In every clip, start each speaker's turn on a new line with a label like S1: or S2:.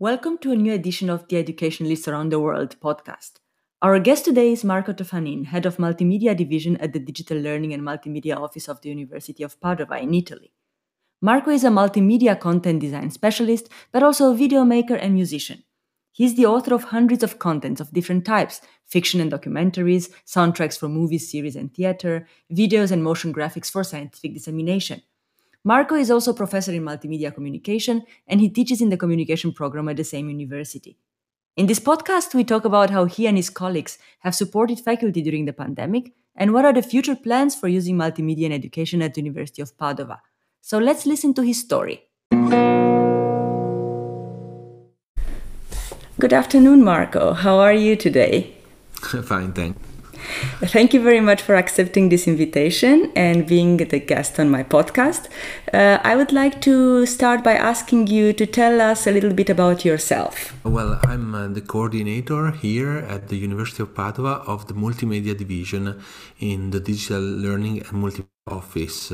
S1: Welcome to a new edition of the Educationalists Around the World podcast. Our guest today is Marco Toffanin, Head of Multimedia Division at the Digital Learning and Multimedia Office of the University of Padova in Italy. Marco is a multimedia content design specialist, but also a video maker and musician. He's the author of hundreds of contents of different types fiction and documentaries, soundtracks for movies, series, and theater, videos and motion graphics for scientific dissemination. Marco is also professor in multimedia communication, and he teaches in the communication program at the same university. In this podcast, we talk about how he and his colleagues have supported faculty during the pandemic and what are the future plans for using multimedia in education at the University of Padova. So let's listen to his story. Good afternoon, Marco. How are you today?
S2: Fine, thanks.
S1: Thank you very much for accepting this invitation and being the guest on my podcast. Uh, I would like to start by asking you to tell us a little bit about yourself.
S2: Well, I'm uh, the coordinator here at the University of Padua of the Multimedia Division in the Digital Learning and Multimedia Office.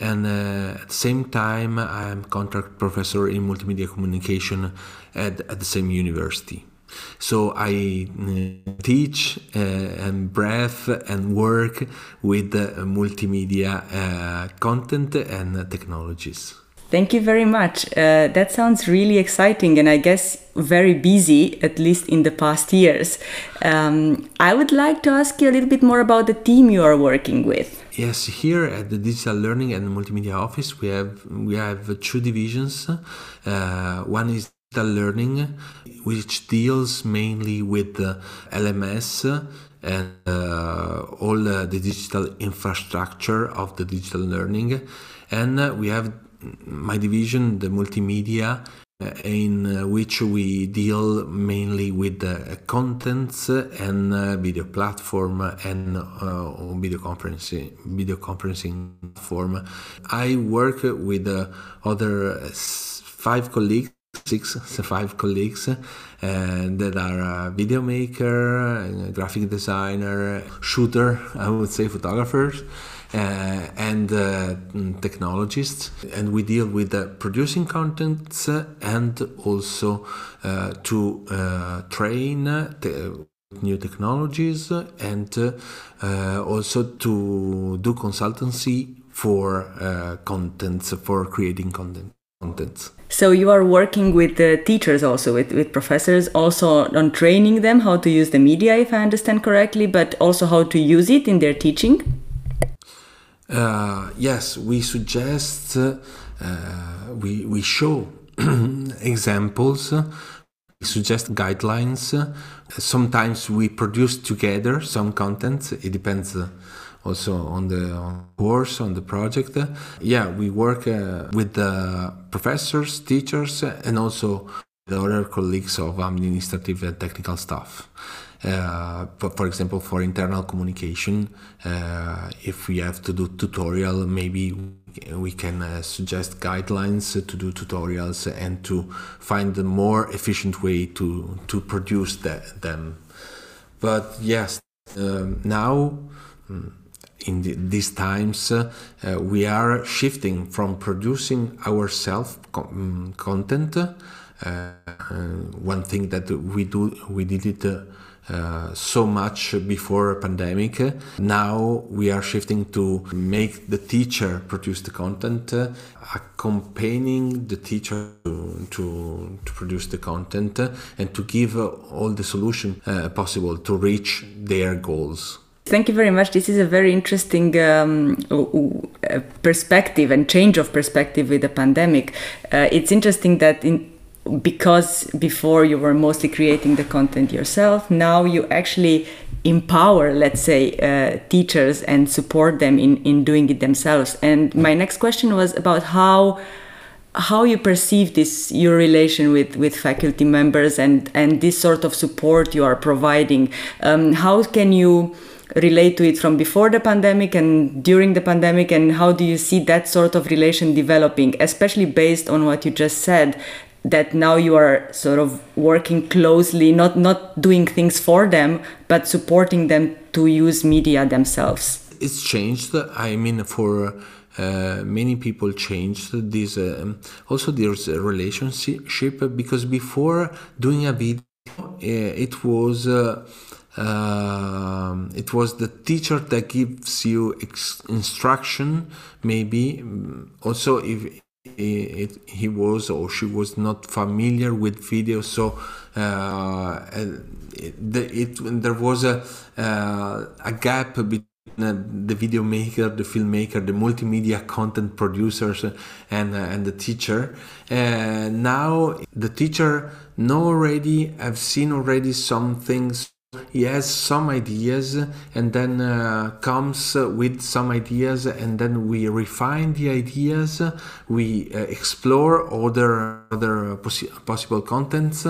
S2: And uh, at the same time, I'm contract professor in multimedia communication at, at the same university. So I uh, teach uh, and breath and work with uh, multimedia uh, content and technologies.
S1: Thank you very much. Uh, that sounds really exciting and I guess very busy, at least in the past years. Um, I would like to ask you a little bit more about the team you are working with.
S2: Yes, here at the Digital Learning and Multimedia Office, we have we have two divisions. Uh, one is learning, which deals mainly with LMS and uh, all uh, the digital infrastructure of the digital learning. And uh, we have my division, the multimedia, uh, in uh, which we deal mainly with the contents and uh, video platform and video conferencing video conferencing platform. I work with other five colleagues six, five colleagues uh, that are a video maker, a graphic designer, shooter, I would say photographers, uh, and uh, technologists. And we deal with uh, producing contents and also uh, to uh, train te- new technologies and also to do consultancy for contents, for creating content contents.
S1: So you are working with the teachers also, with, with professors, also on training them how to use the media, if I understand correctly, but also how to use it in their teaching?
S2: Uh, yes, we suggest, uh, we, we show examples, we suggest guidelines. Sometimes we produce together some content, it depends uh, also on the course on the project. Yeah we work uh, with the professors teachers and also the other colleagues of administrative and technical staff. Uh, for, for, example for internal communication uh, if we have to do tutorial maybe we can uh, suggest guidelines to do tutorials and to find a more efficient way to to produce the, them. But yes um, now mm, in the, these times, uh, we are shifting from producing ourselves com- content. Uh, one thing that we do, we did it. Uh, so much before pandemic. Now we are shifting to make the teacher produce the content, uh, accompanying the teacher to, to, to, produce the content and to give all the solution uh, possible to reach their goals.
S1: Thank you very much. This is a very interesting um, perspective and change of perspective with the pandemic. Uh, it's interesting that in because before you were mostly creating the content yourself, now you actually empower, let's say, uh, teachers and support them in, in doing it themselves. And my next question was about how how you perceive this your relation with with faculty members and and this sort of support you are providing. Um, how can you relate to it from before the pandemic and during the pandemic and how do you see that sort of relation developing especially based on what you just said that now you are sort of working closely not not doing things for them but supporting them to use media themselves
S2: it's changed i mean for uh, many people changed this. Uh, also, there's a relationship because before doing a video, uh, it was. Uh, um, it was the teacher that gives you ex- instruction maybe also if it, he was or she was not familiar with video so uh, it, it, there was a, uh, a gap between the video maker, the filmmaker, the multimedia content producers, and uh, and the teacher. Uh, now the teacher know already, have seen already some things he has some ideas and then uh, comes with some ideas and then we refine the ideas we uh, explore other other possi- possible contents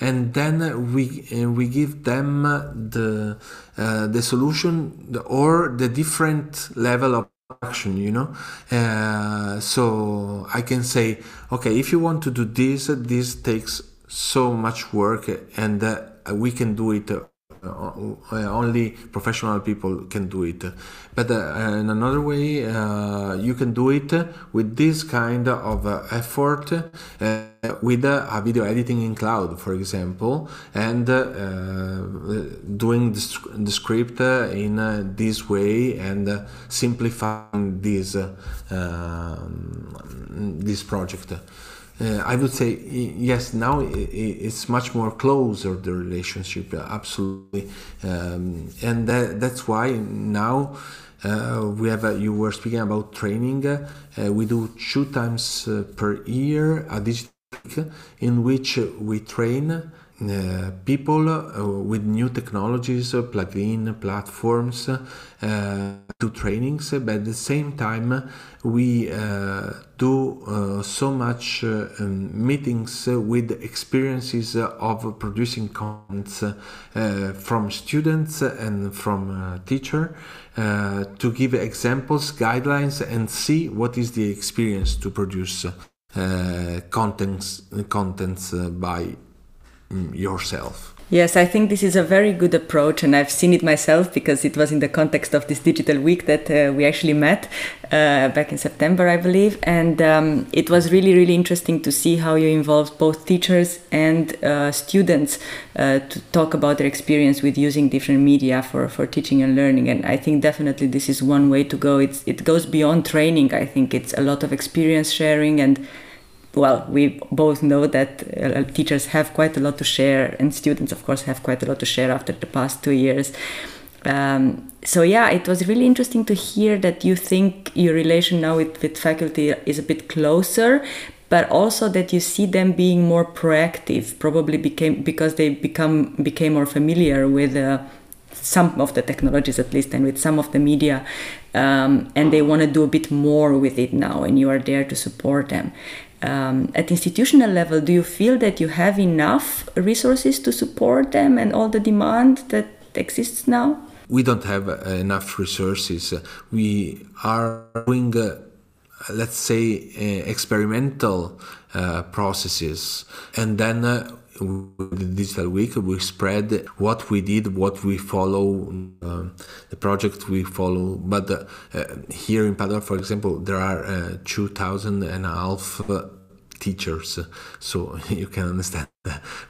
S2: and then we uh, we give them the uh, the solution or the different level of action you know? Uh, so i can say okay if you want to do this this takes so much work and uh, we can do it Uh, uh, only professional people can do it. But uh, in another way, uh, you can do it with this kind of uh, effort with a video editing in cloud, for example, and doing the, script in this way and simplifying this um, this project uh, I would say yes. Now it's much more closer the relationship, absolutely, um, and that, that's why now uh, we have. you were speaking about training. Uh, we do two times uh, per year a digital in which we train uh, people uh, with new technologies, uh, plug-in platforms, uh, do trainings, but at the same time we uh, do uh, so much um, meetings with experiences of producing contents from students and from teacher to give examples, guidelines, and see what is the experience to produce contents contents by Mm, yourself.
S1: Yes, I think this is a very good approach, and I've seen it myself because it was in the context of this digital week that uh, we actually met uh, back in September, I believe. And um, it was really, really interesting to see how you involved both teachers and uh, students uh, to talk about their experience with using different media for, for teaching and learning. And I think definitely this is one way to go. It's, it goes beyond training, I think it's a lot of experience sharing and well, we both know that uh, teachers have quite a lot to share, and students, of course, have quite a lot to share after the past two years. Um, so yeah, it was really interesting to hear that you think your relation now with, with faculty is a bit closer, but also that you see them being more proactive, probably became because they become became more familiar with. Uh, some of the technologies at least and with some of the media um, and they want to do a bit more with it now and you are there to support them um, at institutional level, do you feel that you have enough resources to support them and all the demand that exists now?
S2: We don't have uh, enough resources. We are doing, uh, let's say, uh, experimental uh, processes, and then uh, with the digital week we spread what we did what we follow uh, the project we follow. But uh, uh, here in padua for example there are uh, 2000 and a half uh, teachers. So you can understand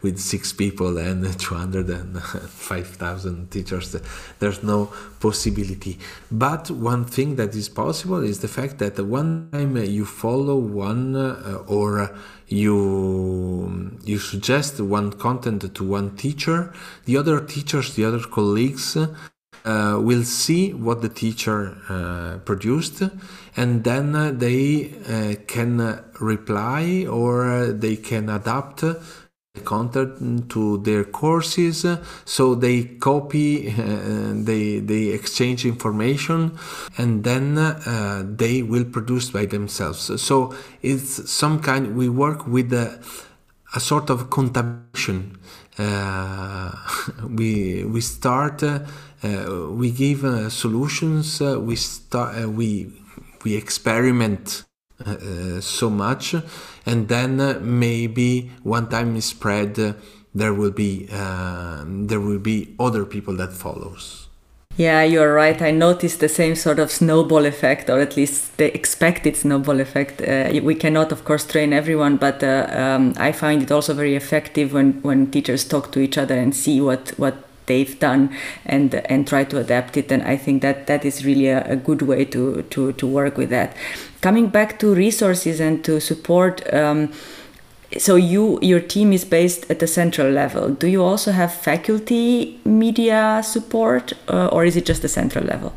S2: with six people and 205,000 teachers there's no possibility. But one thing that is possible is the fact that one time you follow one uh, or you you suggest one content to one teacher the other teachers the other colleagues uh, will see what the teacher uh, produced and then they uh, can reply or they can adapt the content to their courses. So they copy uh, they they exchange information and then uh, they will produce by themselves. So it's some kind we work with a, a sort of contamination. Uh, we we start uh, we give uh, solutions we start we we experiment uh, so much and then uh, maybe one time is spread uh, there will be there will be other people that follows
S1: Yeah, you're right. I noticed the same sort of snowball effect, or at least the expected snowball effect. Uh, we cannot, of course, train everyone, but uh, um, I find it also very effective when, when teachers talk to each other and see what, what they've done and and try to adapt it. And I think that that is really a, a good way to, to, to work with that. Coming back to resources and to support. Um, so you your team is based at the central level do you also have faculty media support uh, or is it just the central level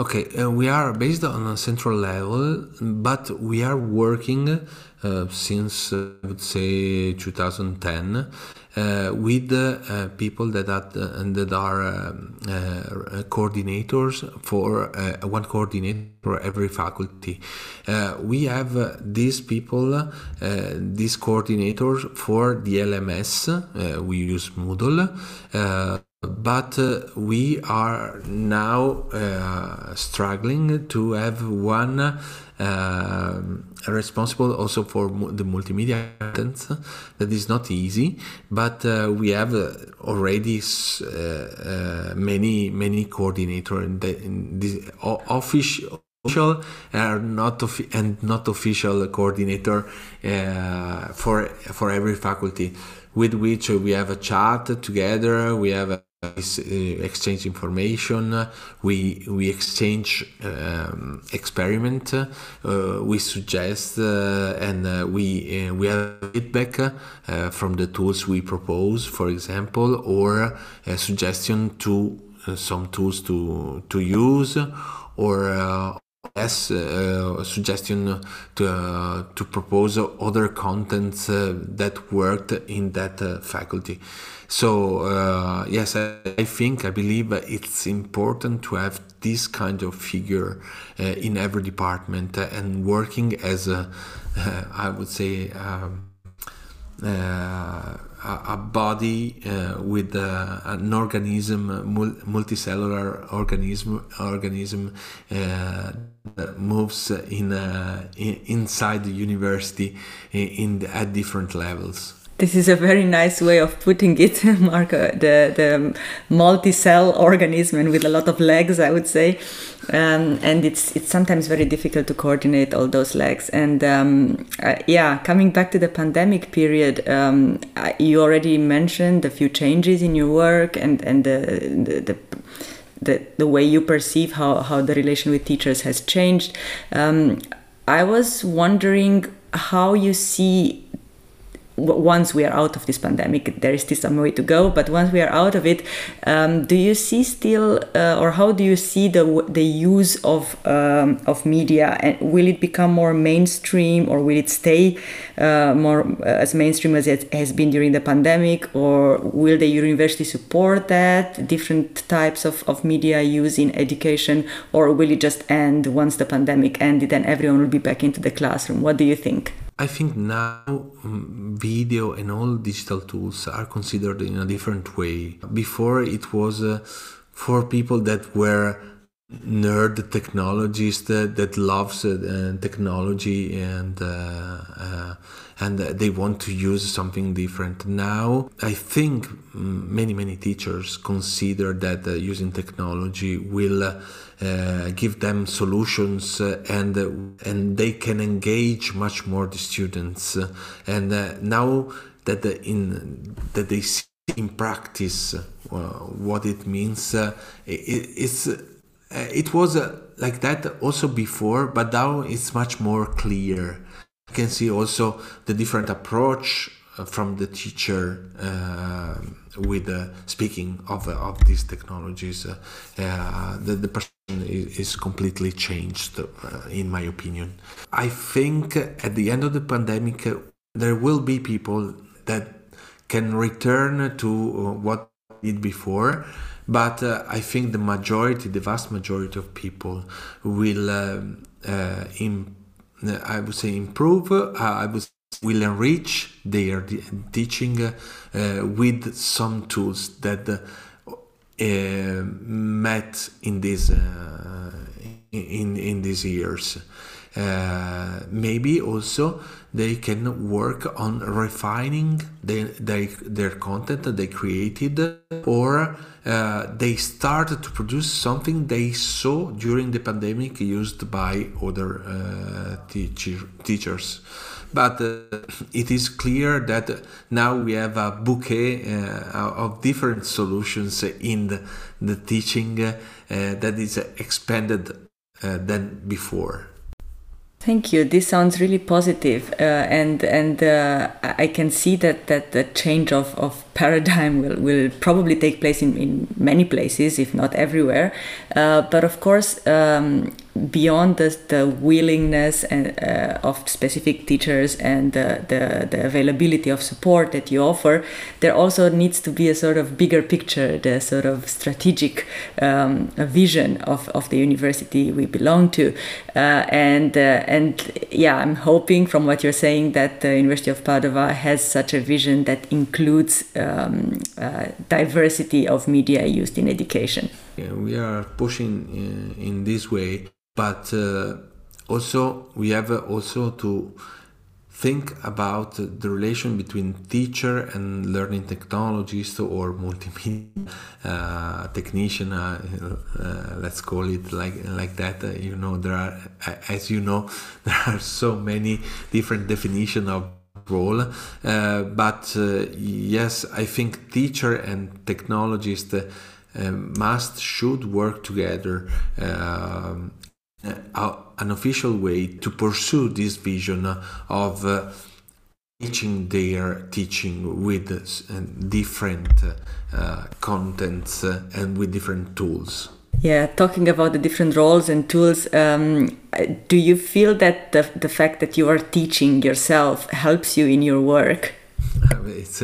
S2: okay uh, we are based on a central level but we are working since uh, i would say 2010 uh, with uh, people that are, uh, that are um, coordinators for one coordinator for every faculty. we have these people, these coordinators for the LMS. we use Moodle but uh, we are now uh, struggling to have one uh, responsible also for the multimedia content. That is not easy but uh, we have uh, already uh, many many coordinator in, the, in this official official are not and not official coordinator for for every faculty. With which we have a chat together we have a uh, exchange information. We we exchange um, experiment uh, we suggest uh, and we we have feedback from the tools we propose for example or a suggestion to some tools to to use or yes, uh, suggestion to, uh, to propose other contents uh, that worked in that faculty. So uh, yes, I, I, think I believe it's important to have this kind of figure uh, in every department uh, and working as a, I would say. Um, uh, a body uh, with uh, an organism, multicellular organism, organism that moves in, in, inside the university in, in at different levels.
S1: This is a very nice way of putting it, Marco. The the multi-cell organism with a lot of legs, I would say, um, and it's it's sometimes very difficult to coordinate all those legs. And um, uh, yeah, coming back to the pandemic period, um, you already mentioned a few changes in your work and and the the, the the, the way you perceive how, how the relation with teachers has changed. Um, I was wondering how you see once we are out of this pandemic, there is still some way to go. But once we are out of it, um, do you see still, uh, or how do you see the the use of um, of media? And will it become more mainstream, or will it stay uh, more uh, as mainstream as it has been during the pandemic, or will the university support that different types of, of media use in education, or will it just end once the pandemic ended and everyone will be back into the classroom? What do you think?
S2: I think now um, video and all digital tools are considered in a different way. Before it was uh, for people that were nerd technologists that, that loves uh, technology and uh, uh and they want to use something different. Now, I think many, many teachers consider that uh, using technology will uh, give them solutions uh, and uh, and they can engage much more the students. and now that the, in that they see in practice what it means, it, it's it was like that also before, but now it's much more clear you can see also the different approach from the teacher uh, with uh, speaking of, of these technologies. Uh, the, the is, completely changed, in my opinion. I think at the end of the pandemic, there will be people that can return to what did before but uh, I think the majority, the vast majority of people will um, uh, I would say improve. Uh, I would will enrich their teaching uh, with some tools that uh, met in these in in these years. uh, maybe also they can work on refining their, their, their content that they created or uh, they started to produce something they saw during the pandemic used by other uh, teacher, teachers but uh, it is clear that now we have a bouquet uh, of different solutions in the, the teaching uh, that is expanded than before.
S1: Thank you. This sounds really positive, uh, and and uh, I can see that that the change of, of paradigm will, will probably take place in, in many places, if not everywhere. Uh, but of course, um, beyond the, the willingness and, uh, of specific teachers and the, the, the, availability of support that you offer, there also needs to be a sort of bigger picture, the sort of strategic um, vision of, of the university we belong to. Uh, and, uh, and yeah, I'm hoping from what you're saying that the University of Padova has such a vision that includes um, uh, diversity of media used in education.
S2: Yeah, we are pushing in, in this way but uh, also we have also to think about the relation between teacher and learning technologist or multimedia uh, technician uh, uh, let's call it like like that uh, you know there are as you know there are so many different definition of role uh, but uh, yes i think teacher and technologist must should work together um, uh, an official way to pursue this vision of uh, teaching their teaching with uh, different uh, contents uh, and with different tools.
S1: Yeah, talking about the different roles and tools, um, do you feel that the, the fact that you are teaching yourself helps you in your work?
S2: it's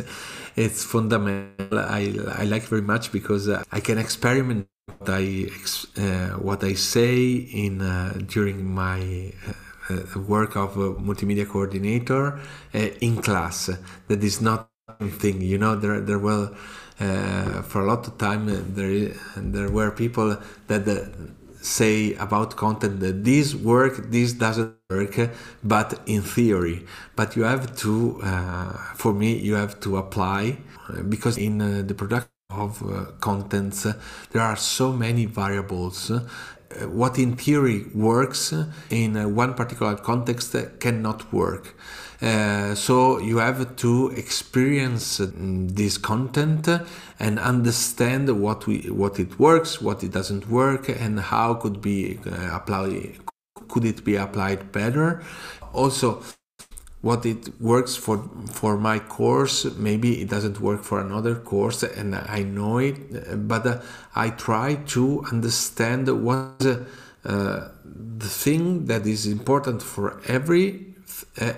S2: it's fundamental. I, I like very much because I can experiment what I uh, what I say in uh, during my uh, uh work of multimedia coordinator uh, in class. That is not thing. You know, there there were uh, for a lot of time there there were people that say about content that this work this doesn't work but in theory but you have to for me you have to apply because in the production of uh, contents, there are so many variables. Uh, what in theory works in uh, one particular context cannot work. Uh, so you have to experience this content and understand what we what it works, what it doesn't work, and how could be uh, applied. Could it be applied better? Also, what it works for for my course maybe it doesn't work for another course and i know it but uh, i try to understand what uh, the thing that is important for every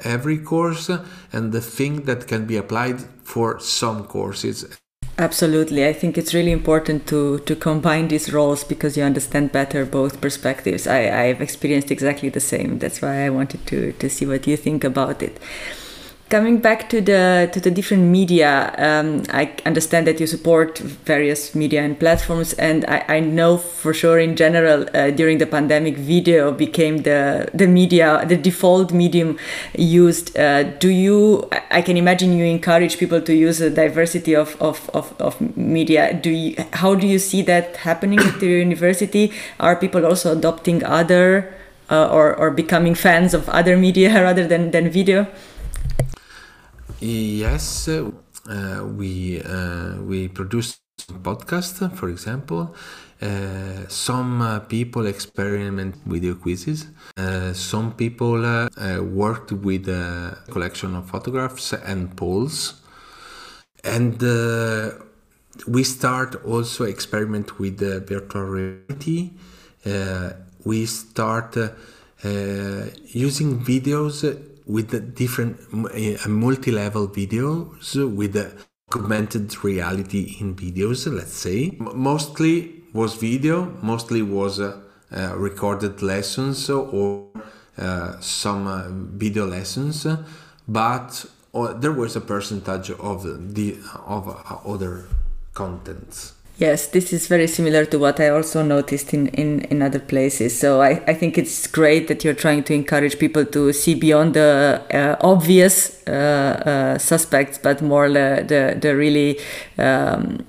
S2: every course and the thing that can be applied for some courses
S1: Absolutely. I think it's really important to, to combine these roles because you understand better both perspectives. I, I've experienced exactly the same. That's why I wanted to, to see what you think about it coming back to the to the different media um, i understand that you support various media and platforms and i, I know for sure in general uh, during the pandemic video became the the media the default medium used. Uh, do you i can imagine you encourage people to use a diversity of, of, of, of media. Do you how do you see that happening at the university? Are people also adopting other uh, or, or becoming fans of other media rather than, than video
S2: Yes, uh, we uh, we produce podcast, for example. Uh, some uh, people experiment video quizzes. Uh, some people uh, worked with a collection of photographs and polls. And we start also experiment with virtual reality. we start using videos with the different uh, multi-level videos with the augmented reality in videos let's say. Mostly was video mostly was uh, uh, recorded lessons or uh, some uh, video lessons but uh, there was a percentage of the of other contents
S1: Yes, this is very similar to what I also noticed in, in, in other places. So I, I think it's great that you're trying to encourage people to see beyond the uh, obvious uh, uh, suspects, but more the, the, the really um,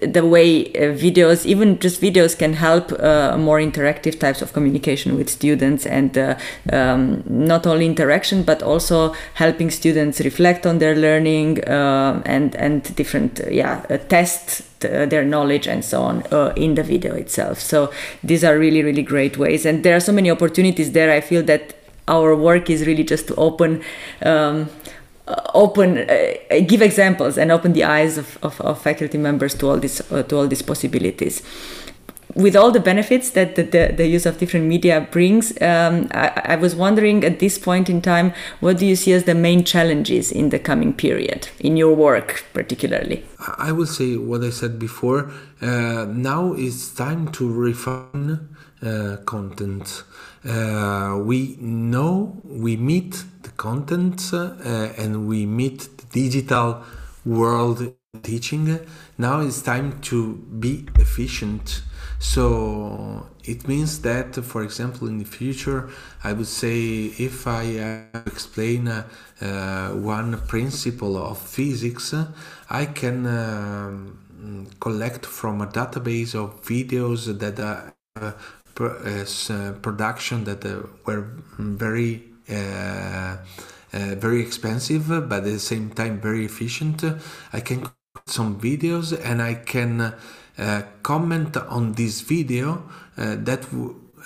S1: the way uh, videos, even just videos, can help uh, more interactive types of communication with students, and uh, um, not only interaction, but also helping students reflect on their learning uh, and and different uh, yeah uh, test their knowledge and so on in the video itself. So these are really really great ways, and there are so many opportunities there. I feel that our work is really just to open. Um, open uh, give examples and open the eyes of, of, of faculty members to all these uh, to all these possibilities. With all the benefits that the, the, the use of different media brings um, I, I, was wondering at this point in time what do you see as the main challenges in the coming period in your work particularly?
S2: I will say what i said before. Uh, now it's time to refine uh, content uh, we know we meet the content uh, and we meet the digital world teaching. Now it's time to be efficient. So it means that, for example, in the future, I would say if I uh, explain uh, uh, one principle of physics, I can um, collect from a database of videos that are uh, uh, production that uh, were very uh, very expensive, but at the same time very efficient. I can some videos and I can comment on this video that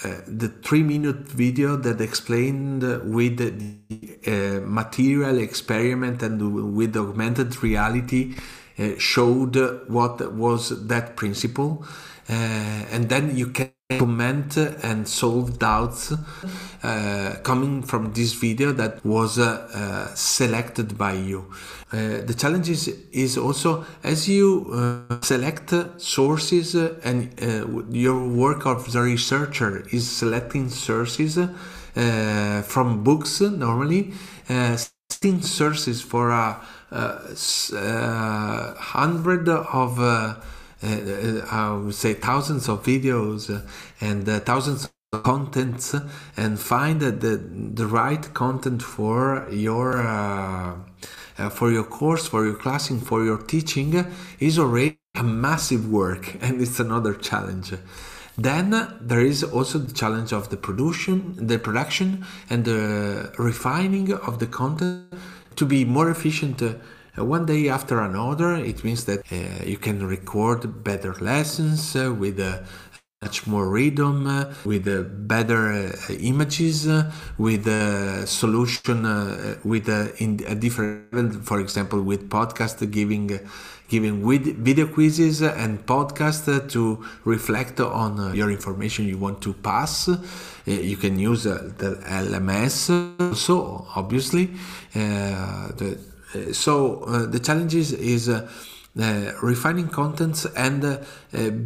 S2: uh, the three minute video that explained with the uh, material experiment and with augmented reality uh, showed what was that principle and then you can comment and solve doubts uh, coming from this video that was uh, uh, selected by you. Uh, the challenge is, is also as you uh, select sources uh, and your work of the researcher is selecting sources from books normally, selecting sources for a, hundred of I would say thousands of videos uh, and thousands of contents and find the, the right content for your uh, for your course, for your classing, for your teaching is already a massive work and it's another challenge. Then there is also the challenge of the production, the production and the refining of the content to be more efficient uh, Uh, one day after another. It means that uh, you can record better lessons uh, with uh, much more rhythm, uh, with uh, better uh, images, uh, with a solution, with in a different, for example, with podcast giving giving with video quizzes and podcast to reflect on your information you want to pass. you can use the LMS So obviously. the uh, so uh, the challenge is, is uh, refining contents and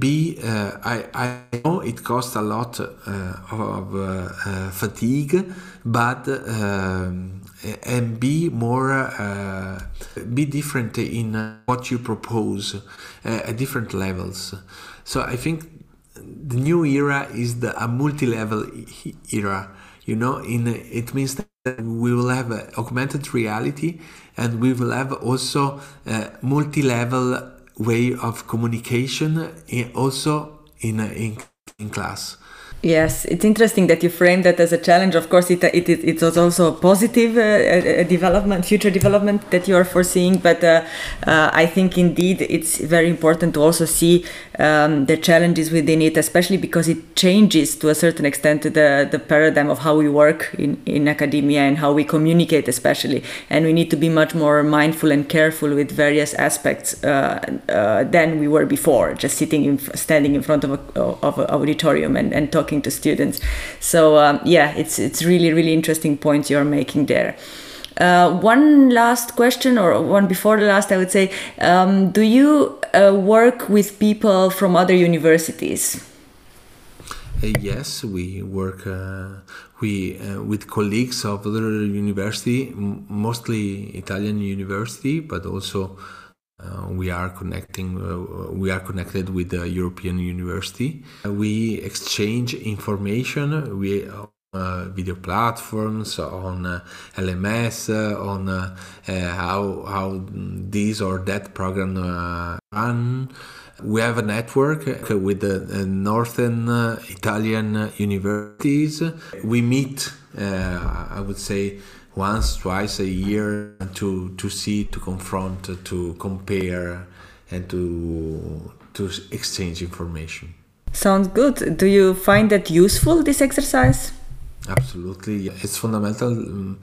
S2: b I, I know it costs a lot of fatigue but um, and be more uh, be different in what you propose uh, at different levels. So i think the new era is the a multi-level era you know in it means that we will have augmented reality and we will have also a multi-level way of communication eh, also in, in, in class.
S1: Yes, it's interesting that you frame that as a challenge. Of course, it it, it was also a positive uh, development, future development that you are foreseeing. But uh, uh, I think indeed it's very important to also see um, the challenges within it, especially because it changes to a certain extent the the paradigm of how we work in in academia and how we communicate, especially. And we need to be much more mindful and careful with various aspects uh, uh, than we were before, just sitting in, standing in front of a of an auditorium and and talking talking to students. So um, yeah, it's it's really really interesting points you're making there. Uh, one last question, or one before the last, I would say, um, do you uh, work with people from other universities?
S2: Uh, yes, we work uh, we uh, with colleagues of other university, mostly Italian university, but also Uh, we are connecting. Uh, we are connected with the European University. Uh, we exchange information. We uh, video platforms, on uh, LMS, uh, on uh, how how this or that program run. We have a network with the northern Italian universities. We meet, I would say, once, twice a year to to see, to confront, to compare, and to to exchange information.
S1: Sounds good. Do you find that useful this exercise?
S2: Absolutely, it's fundamental. Um,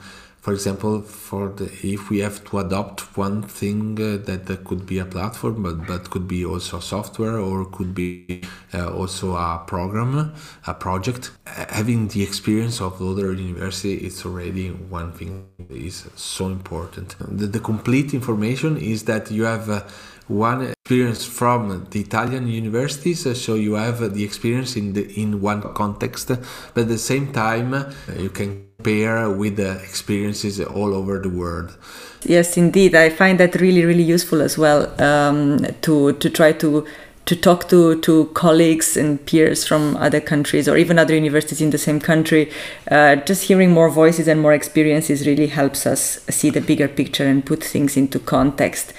S2: for example, for the if we have to adopt one thing uh, that, that could be a platform, but but could be also software or could be uh, also a program, a project. Having the experience of other university, it's already one thing that is so important. The, the complete information is that you have. Uh, one experience from the Italian universities, so you have the experience in the in one context, but at the same time you can compare with the experiences all over the world.
S1: Yes, indeed, I find that really really useful as well um, to to try to to talk to, to colleagues and peers from other countries or even other universities in the same country, uh, just hearing more voices and more experiences really helps us see the bigger picture and put things into context.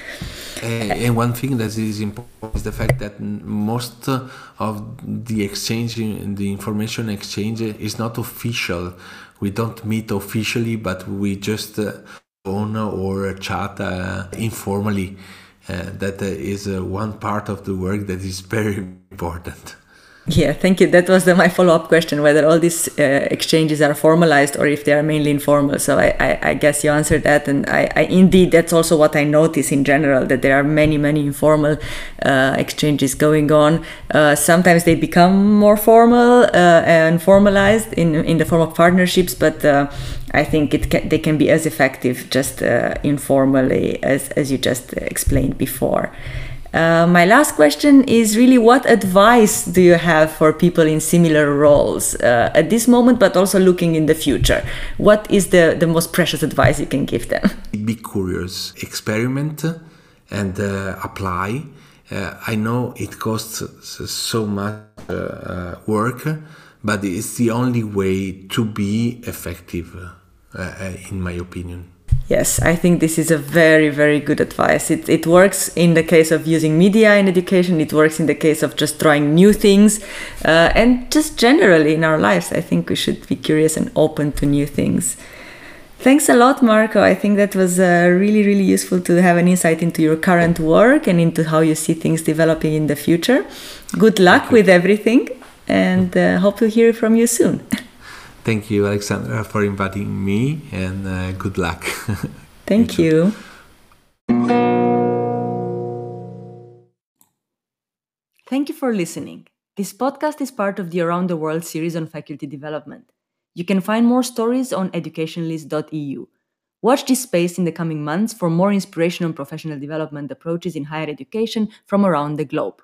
S2: And one thing that is important is the fact that most of the exchange, the information exchange, is not official. We don't meet officially, but we just phone or chat uh, informally. Uh, that is uh, one part of the work that is very important.
S1: Yeah, thank you. That was the, my follow up question whether all these uh, exchanges are formalized or if they are mainly informal. So I, I, I guess you answered that. And I, I, indeed, that's also what I notice in general that there are many, many informal uh, exchanges going on. Uh, sometimes they become more formal uh, and formalized in, in the form of partnerships, but uh, I think it can, they can be as effective just uh, informally as, as you just explained before. Uh, my last question is really what advice do you have for people in similar roles uh, at this moment, but also looking in the future? What is the, the most precious advice you can give them?
S2: Be curious, experiment, and uh, apply. Uh, I know it costs so much uh, work, but it's the only way to be effective, in my opinion.
S1: Yes, I think this is a very, very good advice. It, it works in the case of using media in education, it works in the case of just trying new things, uh, and just generally in our lives. I think we should be curious and open to new things. Thanks a lot, Marco. I think that was uh, really, really useful to have an insight into your current work and into how you see things developing in the future. Good luck with everything, and uh, hope to hear from you soon.
S2: Thank you, Alexandra, for inviting me, and uh, good luck.
S1: Thank you. Thank you for listening. This podcast is part of the Around the World series on faculty development. You can find more stories on educationalist.eu. Watch this space in the coming months for more inspiration on professional development approaches in higher education from around the globe.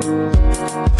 S1: 嗯。